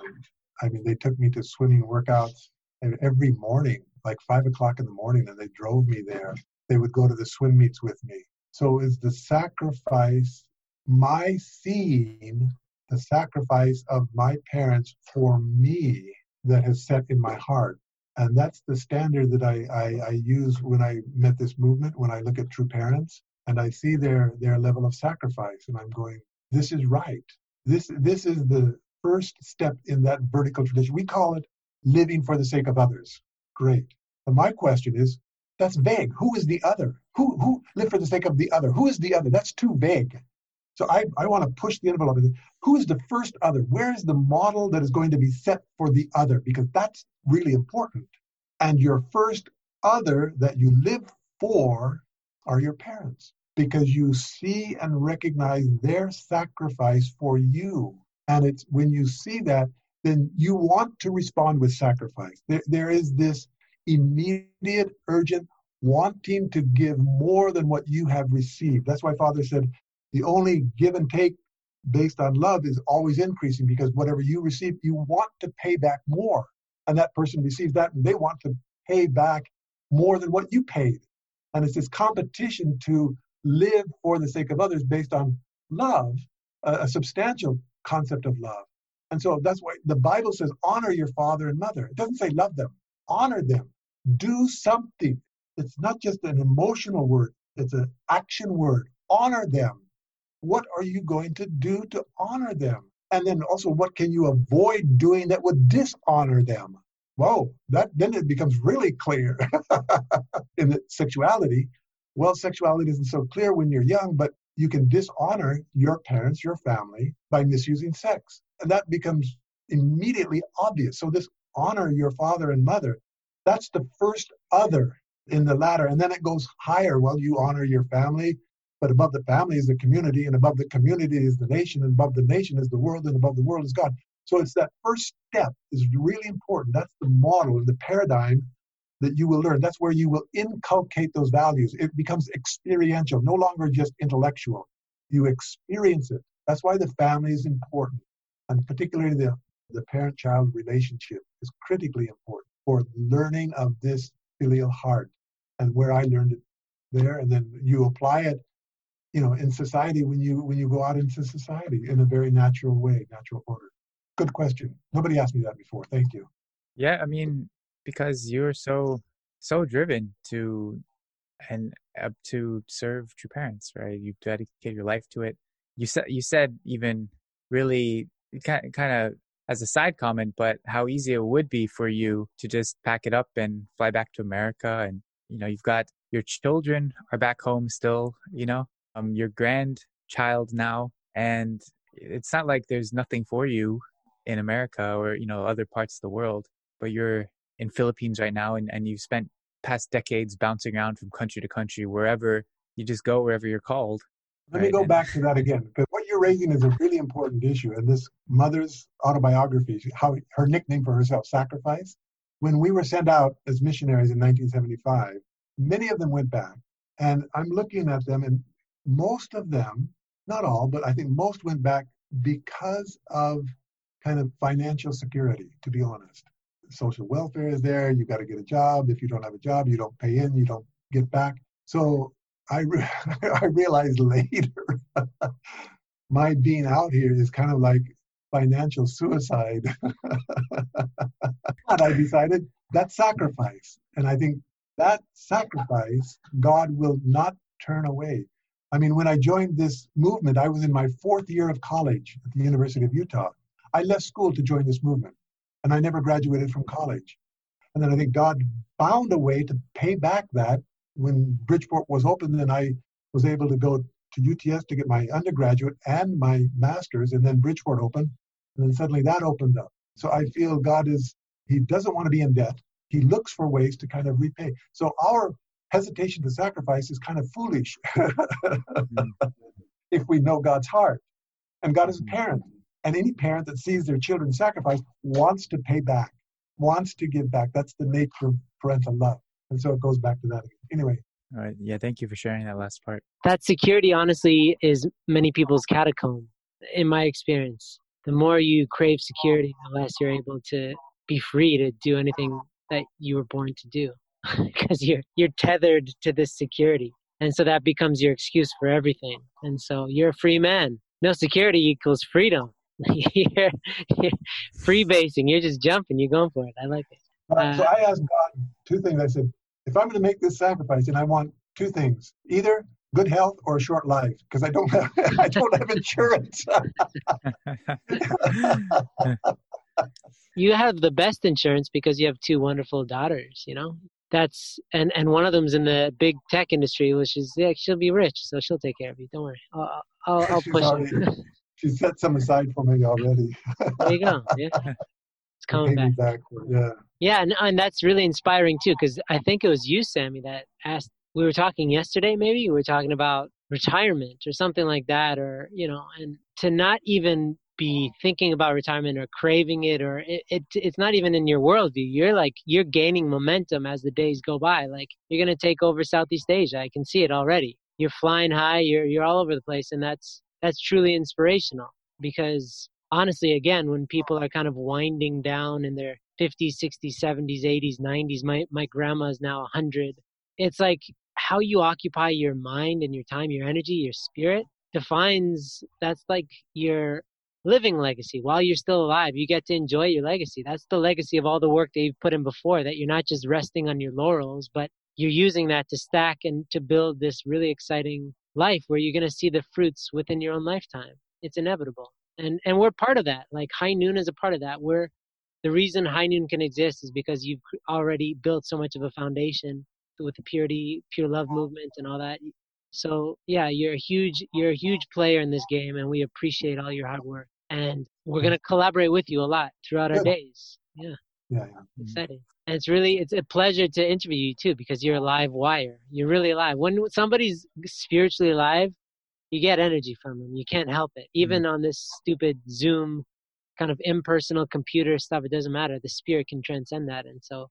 I mean, they took me to swimming workouts every morning, like five o'clock in the morning, and they drove me there. They would go to the swim meets with me. So is the sacrifice, my seeing the sacrifice of my parents for me that has set in my heart. And that's the standard that I, I, I use when I met this movement, when I look at true parents and I see their, their level of sacrifice. And I'm going, this is right. This, this is the, first step in that vertical tradition. We call it living for the sake of others. Great. But my question is, that's vague. Who is the other? Who who live for the sake of the other? Who is the other? That's too vague. So I, I want to push the envelope. Who is the first other? Where is the model that is going to be set for the other? Because that's really important. And your first other that you live for are your parents because you see and recognize their sacrifice for you. And it's when you see that, then you want to respond with sacrifice. There, there is this immediate, urgent wanting to give more than what you have received. That's why Father said the only give and take based on love is always increasing because whatever you receive, you want to pay back more. And that person receives that and they want to pay back more than what you paid. And it's this competition to live for the sake of others based on love, a, a substantial concept of love. And so that's why the Bible says, honor your father and mother. It doesn't say love them, honor them. Do something. It's not just an emotional word, it's an action word. Honor them. What are you going to do to honor them? And then also, what can you avoid doing that would dishonor them? Whoa, that then it becomes really clear <laughs> in the sexuality. Well, sexuality isn't so clear when you're young, but you can dishonor your parents, your family by misusing sex. And that becomes immediately obvious. So, this honor your father and mother, that's the first other in the ladder. And then it goes higher. Well, you honor your family, but above the family is the community, and above the community is the nation, and above the nation is the world, and above the world is God. So it's that first step is really important. That's the model, and the paradigm that you will learn. That's where you will inculcate those values. It becomes experiential, no longer just intellectual. You experience it. That's why the family is important, and particularly the, the parent child relationship is critically important for learning of this filial heart and where I learned it there. And then you apply it you know in society when you when you go out into society in a very natural way natural order. Good question. Nobody asked me that before. Thank you. Yeah i mean because you're so so driven to and uh, to serve true parents right? You dedicate your life to it. You said you said even really kind of as a side comment but how easy it would be for you to just pack it up and fly back to america and you know you've got your children are back home still you know um, your grandchild now, and it's not like there's nothing for you in America or you know other parts of the world, but you're in Philippines right now, and, and you've spent past decades bouncing around from country to country, wherever you just go, wherever you're called. Let right? me go and, back to that again, because what you're raising is a really important issue. And this mother's autobiography, how her nickname for herself, Sacrifice. When we were sent out as missionaries in 1975, many of them went back, and I'm looking at them, and most of them, not all, but I think most went back because of kind of financial security, to be honest. Social welfare is there. You've got to get a job. If you don't have a job, you don't pay in, you don't get back. So I, re- <laughs> I realized later <laughs> my being out here is kind of like financial suicide. <laughs> and I decided that sacrifice. And I think that sacrifice God will not turn away. I mean, when I joined this movement, I was in my fourth year of college at the University of Utah. I left school to join this movement, and I never graduated from college. And then I think God found a way to pay back that when Bridgeport was open, and I was able to go to UTS to get my undergraduate and my master's, and then Bridgeport opened, and then suddenly that opened up. So I feel God is, He doesn't want to be in debt. He looks for ways to kind of repay. So our hesitation to sacrifice is kind of foolish mm-hmm. <laughs> if we know God's heart. And God is a mm-hmm. parent. And any parent that sees their children sacrifice wants to pay back, wants to give back. That's the nature of parental love. And so it goes back to that. Anyway. All right. Yeah. Thank you for sharing that last part. That security, honestly, is many people's catacomb, in my experience. The more you crave security, the less you're able to be free to do anything that you were born to do <laughs> because you're you're tethered to this security and so that becomes your excuse for everything. And so you're a free man. No security equals freedom. <laughs> You're, you're free basing. You're just jumping. You're going for it. I like it. Uh, so i asked god two things. I said if i'm going to make this sacrifice and i want two things either good health or a short life because i don't have <laughs> i don't have insurance. You have the best insurance because you have two wonderful daughters you know that's and and one of them's in the big tech industry, which is yeah, she'll be rich, so she'll take care of you. Don't worry, I'll I'll, I'll push already, <laughs> she set some aside for me already. there you go. Yeah, <laughs> it's coming back. back. Yeah. Yeah, and and that's really inspiring too, because I think it was you, Sammy, that asked. We were talking yesterday, maybe we were talking about retirement or something like that, or you know, and to not even be thinking about retirement or craving it or it, it, it's not even in your worldview you're like you're gaining momentum as the days go by like you're going to take over southeast asia i can see it already you're flying high you're you're all over the place and that's that's truly inspirational because honestly again when people are kind of winding down in they're 50s, 60s, 70s, 80s, 90s. My my grandma is now 100. It's like how you occupy your mind and your time, your energy, your spirit defines that's like your living legacy. While you're still alive you get to enjoy your legacy. That's the legacy of all the work that you've put in before that you're not just resting on your laurels but you're using that to stack and to build this really exciting life where you're going to see the fruits within your own lifetime. It's inevitable. And and we're part of that. Like high noon is a part of that. We're the reason high noon can exist is because you've already built so much of a foundation with the purity pure love movement and all that so yeah you're a huge you're a huge player in this game and we appreciate all your hard work and we're going to collaborate with you a lot throughout our days. Yeah. Yeah, yeah. exciting. And it's really it's a pleasure to interview you too because you're a live wire. You're really alive. When somebody's spiritually alive you get energy from them. You can't help it. Even mm-hmm. on this stupid zoom kind of impersonal computer stuff it doesn't matter. The spirit can transcend that and so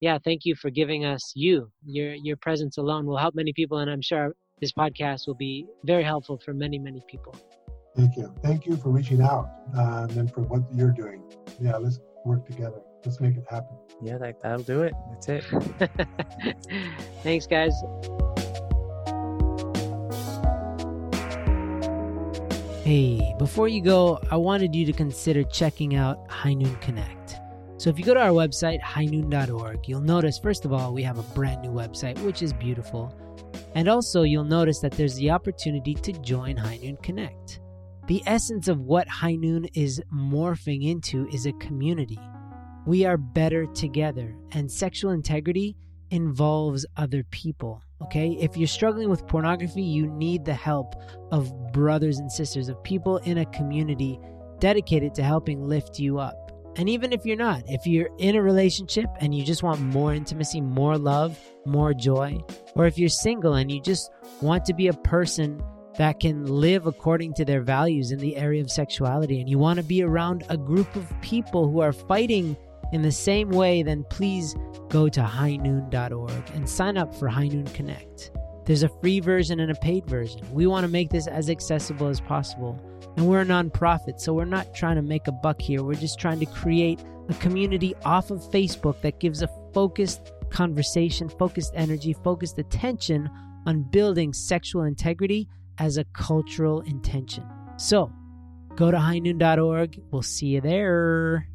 yeah thank you for giving us you. Your your presence alone will help many people and i'm sure this podcast will be very helpful for many many people. Thank you. Thank you for reaching out um, and for what you're doing. Yeah let's work together. Let's make it happen. Yeah that, that'll do it. That's it. <laughs> Thanks guys. Hey, before you go, I wanted you to consider checking out High Noon Connect. So if you go to our website, highnoon.org, you'll notice, first of all, we have a brand new website, which is beautiful. And also, you'll notice that there's the opportunity to join High Noon Connect. The essence of what High Noon is morphing into is a community. We are better together, and sexual integrity involves other people. Okay? If you're struggling with pornography, you need the help of brothers and sisters, of people in a community dedicated to helping lift you up. And even if you're not, if you're in a relationship and you just want more intimacy, more love, more joy, or if you're single and you just want to be a person that can live according to their values in the area of sexuality and you want to be around a group of people who are fighting in the same way, then please go to highnoon.org and sign up for High Noon Connect. There's a free version and a paid version. We want to make this as accessible as possible. And we're a nonprofit, so we're not trying to make a buck here. We're just trying to create a community off of Facebook that gives a focused conversation, focused energy, focused attention on building sexual integrity as a cultural intention. So go to highnoon.org. We'll see you there.